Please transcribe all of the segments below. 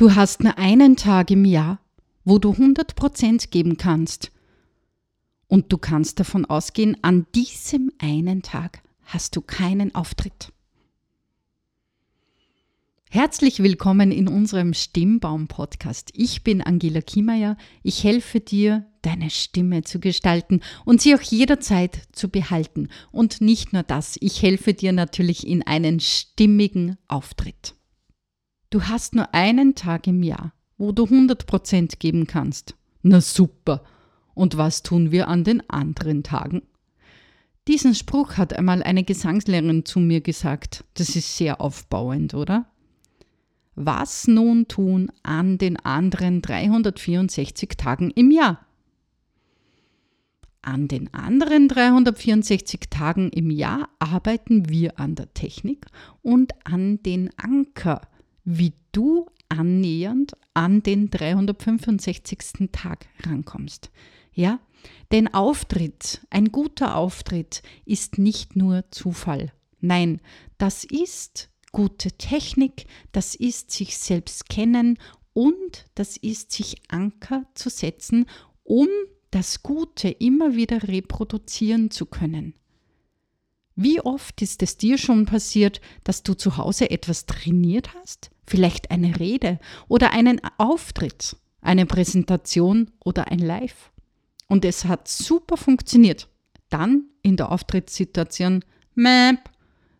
Du hast nur einen Tag im Jahr, wo du 100% geben kannst. Und du kannst davon ausgehen, an diesem einen Tag hast du keinen Auftritt. Herzlich willkommen in unserem Stimmbaum-Podcast. Ich bin Angela Kiemeyer. Ich helfe dir, deine Stimme zu gestalten und sie auch jederzeit zu behalten. Und nicht nur das, ich helfe dir natürlich in einen stimmigen Auftritt. Du hast nur einen Tag im Jahr, wo du 100% geben kannst. Na super. Und was tun wir an den anderen Tagen? Diesen Spruch hat einmal eine Gesangslehrerin zu mir gesagt. Das ist sehr aufbauend, oder? Was nun tun an den anderen 364 Tagen im Jahr? An den anderen 364 Tagen im Jahr arbeiten wir an der Technik und an den Anker, wie du annähernd an den 365. Tag rankommst. Ja, denn Auftritt, ein guter Auftritt ist nicht nur Zufall. Nein, das ist gute Technik, das ist sich selbst kennen und das ist sich Anker zu setzen, um das Gute immer wieder reproduzieren zu können. Wie oft ist es dir schon passiert, dass du zu Hause etwas trainiert hast? Vielleicht eine Rede oder einen Auftritt, eine Präsentation oder ein Live. Und es hat super funktioniert. Dann in der Auftrittssituation, Map,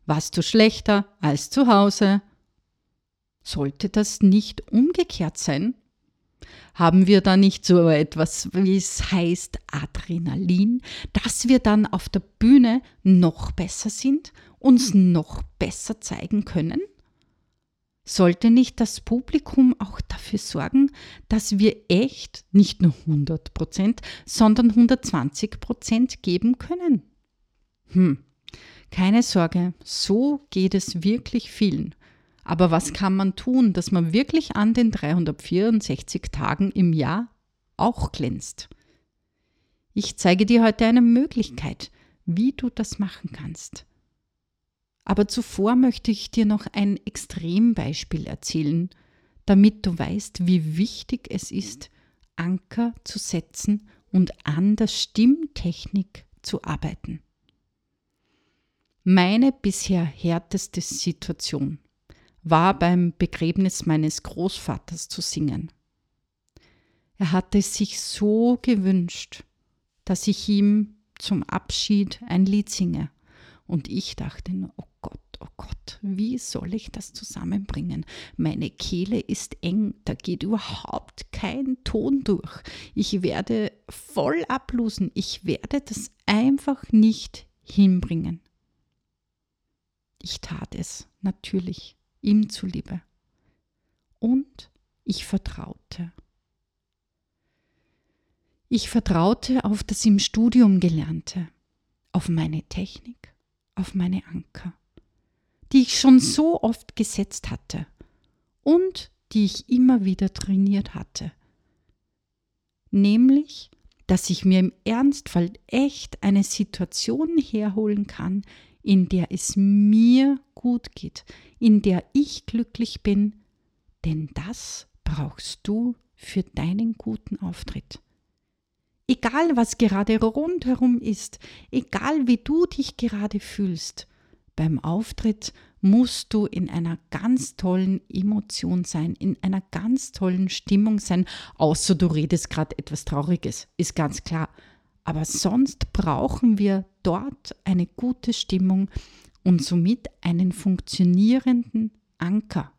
warst du schlechter als zu Hause. Sollte das nicht umgekehrt sein? Haben wir da nicht so etwas, wie es heißt, Adrenalin, dass wir dann auf der Bühne noch besser sind, uns noch besser zeigen können? Sollte nicht das Publikum auch dafür sorgen, dass wir echt nicht nur 100 Prozent, sondern 120 Prozent geben können? Hm, keine Sorge, so geht es wirklich vielen. Aber was kann man tun, dass man wirklich an den 364 Tagen im Jahr auch glänzt? Ich zeige dir heute eine Möglichkeit, wie du das machen kannst. Aber zuvor möchte ich dir noch ein Extrembeispiel erzählen, damit du weißt, wie wichtig es ist, Anker zu setzen und an der Stimmtechnik zu arbeiten. Meine bisher härteste Situation war beim Begräbnis meines Großvaters zu singen. Er hatte es sich so gewünscht, dass ich ihm zum Abschied ein Lied singe. Und ich dachte, oh Gott, oh Gott, wie soll ich das zusammenbringen? Meine Kehle ist eng, da geht überhaupt kein Ton durch. Ich werde voll ablosen, ich werde das einfach nicht hinbringen. Ich tat es, natürlich ihm zuliebe. Und ich vertraute. Ich vertraute auf das im Studium Gelernte, auf meine Technik, auf meine Anker, die ich schon so oft gesetzt hatte und die ich immer wieder trainiert hatte. Nämlich, dass ich mir im Ernstfall echt eine Situation herholen kann, in der es mir gut geht, in der ich glücklich bin, denn das brauchst du für deinen guten Auftritt. Egal was gerade rundherum ist, egal wie du dich gerade fühlst, beim Auftritt musst du in einer ganz tollen Emotion sein, in einer ganz tollen Stimmung sein, außer du redest gerade etwas Trauriges, ist ganz klar. Aber sonst brauchen wir dort eine gute Stimmung und somit einen funktionierenden Anker.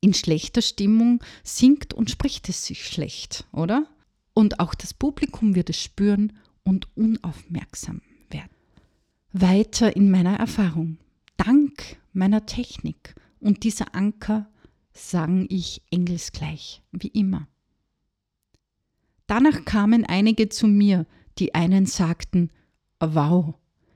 In schlechter Stimmung singt und spricht es sich schlecht, oder? Und auch das Publikum wird es spüren und unaufmerksam werden. Weiter in meiner Erfahrung. Dank meiner Technik und dieser Anker sang ich engelsgleich, wie immer. Danach kamen einige zu mir, die einen sagten, wow,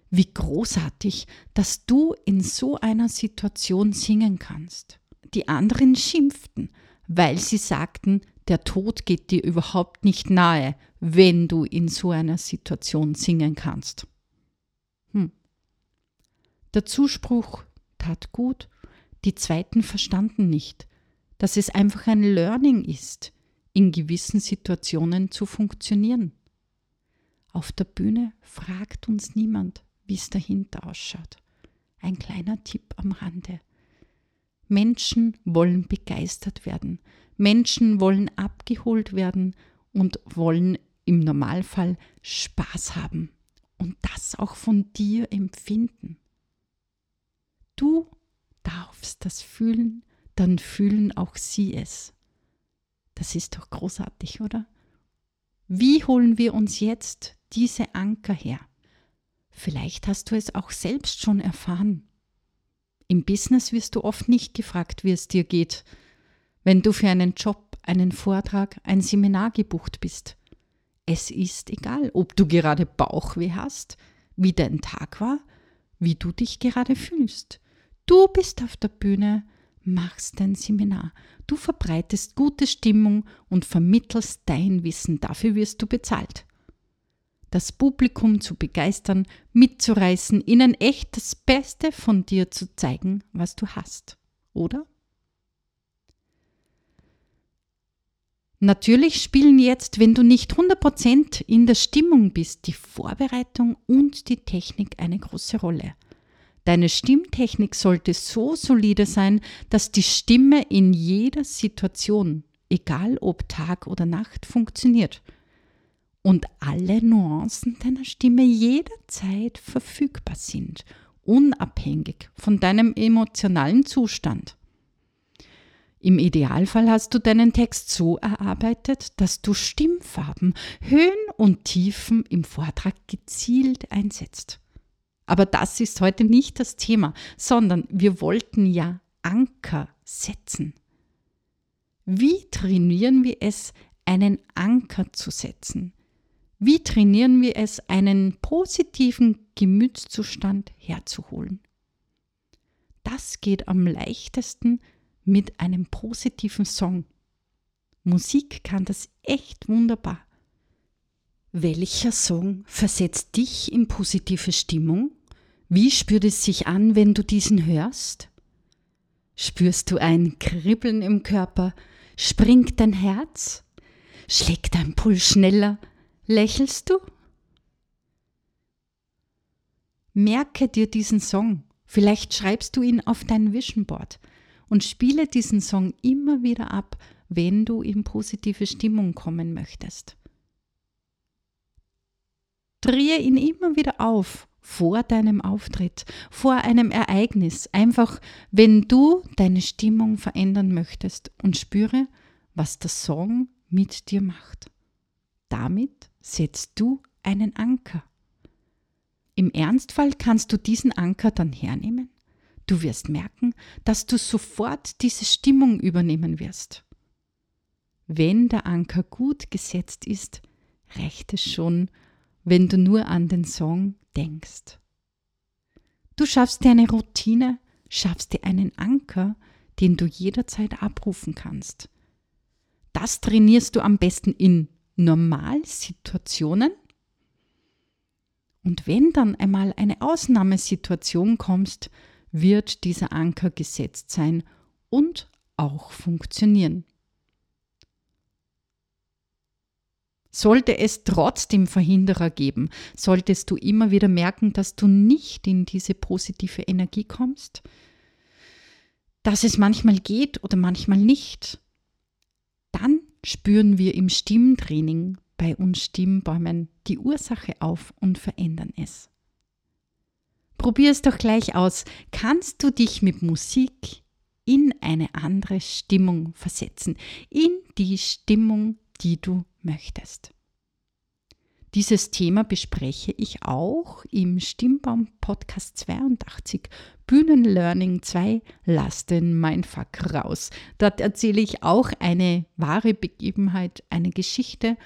wie großartig, dass du in so einer Situation singen kannst. Die anderen schimpften, weil sie sagten, der Tod geht dir überhaupt nicht nahe, wenn du in so einer Situation singen kannst. Hm. Der Zuspruch tat gut, Die zweiten verstanden nicht, dass es einfach ein Learning ist, in gewissen Situationen zu funktionieren. Auf der Bühne fragt uns niemand, wie es dahinter ausschaut. Ein kleiner Tipp am Rande. Menschen wollen begeistert werden. Menschen wollen abgeholt werden und wollen im Normalfall Spaß haben und das auch von dir empfinden. Du darfst das fühlen, dann fühlen auch sie es. Das ist doch großartig, oder? Wie holen wir uns jetzt diese Anker her? Vielleicht hast du es auch selbst schon erfahren. Im Business wirst du oft nicht gefragt, wie es dir geht, wenn du für einen Job, einen Vortrag, ein Seminar gebucht bist. Es ist egal, ob du gerade Bauchweh hast, wie dein Tag war, wie du dich gerade fühlst. Du bist auf der Bühne, machst dein Seminar. Du verbreitest gute Stimmung und vermittelst dein Wissen. Dafür wirst du bezahlt. Das Publikum zu begeistern, mitzureißen, ihnen echt das Beste von dir zu zeigen, was du hast. Oder? Natürlich spielen jetzt, wenn du nicht 100% in der Stimmung bist, die Vorbereitung und die Technik eine große Rolle. Deine Stimmtechnik sollte so solide sein, dass die Stimme in jeder Situation, egal ob Tag oder Nacht, funktioniert und alle Nuancen deiner Stimme jederzeit verfügbar sind, unabhängig von deinem emotionalen Zustand. Im Idealfall hast du deinen Text so erarbeitet, dass du Stimmfarben, Höhen und Tiefen im Vortrag gezielt einsetzt. Aber das ist heute nicht das Thema, sondern wir wollten ja Anker setzen. Wie trainieren wir es, einen Anker zu setzen? Wie trainieren wir es, einen positiven Gemütszustand herzuholen? Das geht am leichtesten, mit einem positiven Song. Musik kann das echt wunderbar. Welcher Song versetzt dich in positive Stimmung? Wie spürt es sich an, wenn du diesen hörst? Spürst du ein Kribbeln im Körper? Springt dein Herz? Schlägt dein Puls schneller? Lächelst du? Merke dir diesen Song. Vielleicht schreibst du ihn auf dein Vision Board und spiele diesen Song immer wieder ab, wenn du in positive Stimmung kommen möchtest. Drehe ihn immer wieder auf vor deinem Auftritt, vor einem Ereignis, einfach wenn du deine Stimmung verändern möchtest und spüre, was der Song mit dir macht. Damit setzt du einen Anker. Im Ernstfall kannst du diesen Anker dann hernehmen Du wirst merken, dass du sofort diese Stimmung übernehmen wirst. Wenn der Anker gut gesetzt ist, reicht es schon, wenn du nur an den Song denkst. Du schaffst dir eine Routine, schaffst dir einen Anker, den du jederzeit abrufen kannst. Das trainierst du am besten in Normalsituationen. Und wenn dann einmal eine Ausnahmesituation kommst, wird dieser Anker gesetzt sein und auch funktionieren. Sollte es trotzdem Verhinderer geben, solltest du immer wieder merken, dass du nicht in diese positive Energie kommst, dass es manchmal geht oder manchmal nicht, dann spüren wir im Stimmtraining bei uns Stimmbäumen die Ursache auf und verändern es. Probier es doch gleich aus. Kannst du dich mit Musik in eine andere Stimmung versetzen? In die Stimmung, die du möchtest. Dieses Thema bespreche ich auch im Stimmbaum Podcast 82 Bühnenlearning 2 Lass den Mindfuck raus. Dort erzähle ich auch eine wahre Begebenheit, eine Geschichte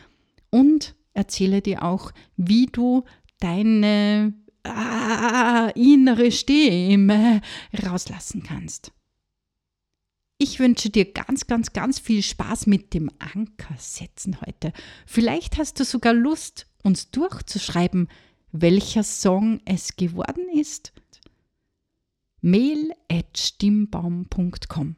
und erzähle dir auch, wie du deine ah, innere Stimme rauslassen kannst. Ich wünsche dir ganz, ganz, ganz viel Spaß mit dem Ankersetzen heute. Vielleicht hast du sogar Lust, uns durchzuschreiben, welcher Song es geworden ist. mail.stimmbaum.com.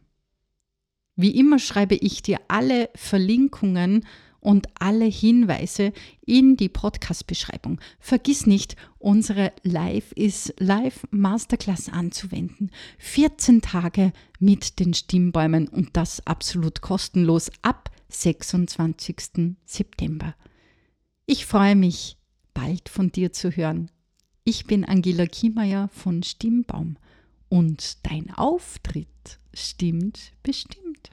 Wie immer schreibe ich dir alle Verlinkungen und alle Hinweise in die Podcast-Beschreibung. Vergiss nicht, unsere Live is Live Masterclass anzuwenden. 14 Tage mit den Stimmbäumen und das absolut kostenlos ab 26. September. Ich freue mich, bald von dir zu hören. Ich bin Angela Kiemeier von Stimmbaum und dein Auftritt stimmt bestimmt.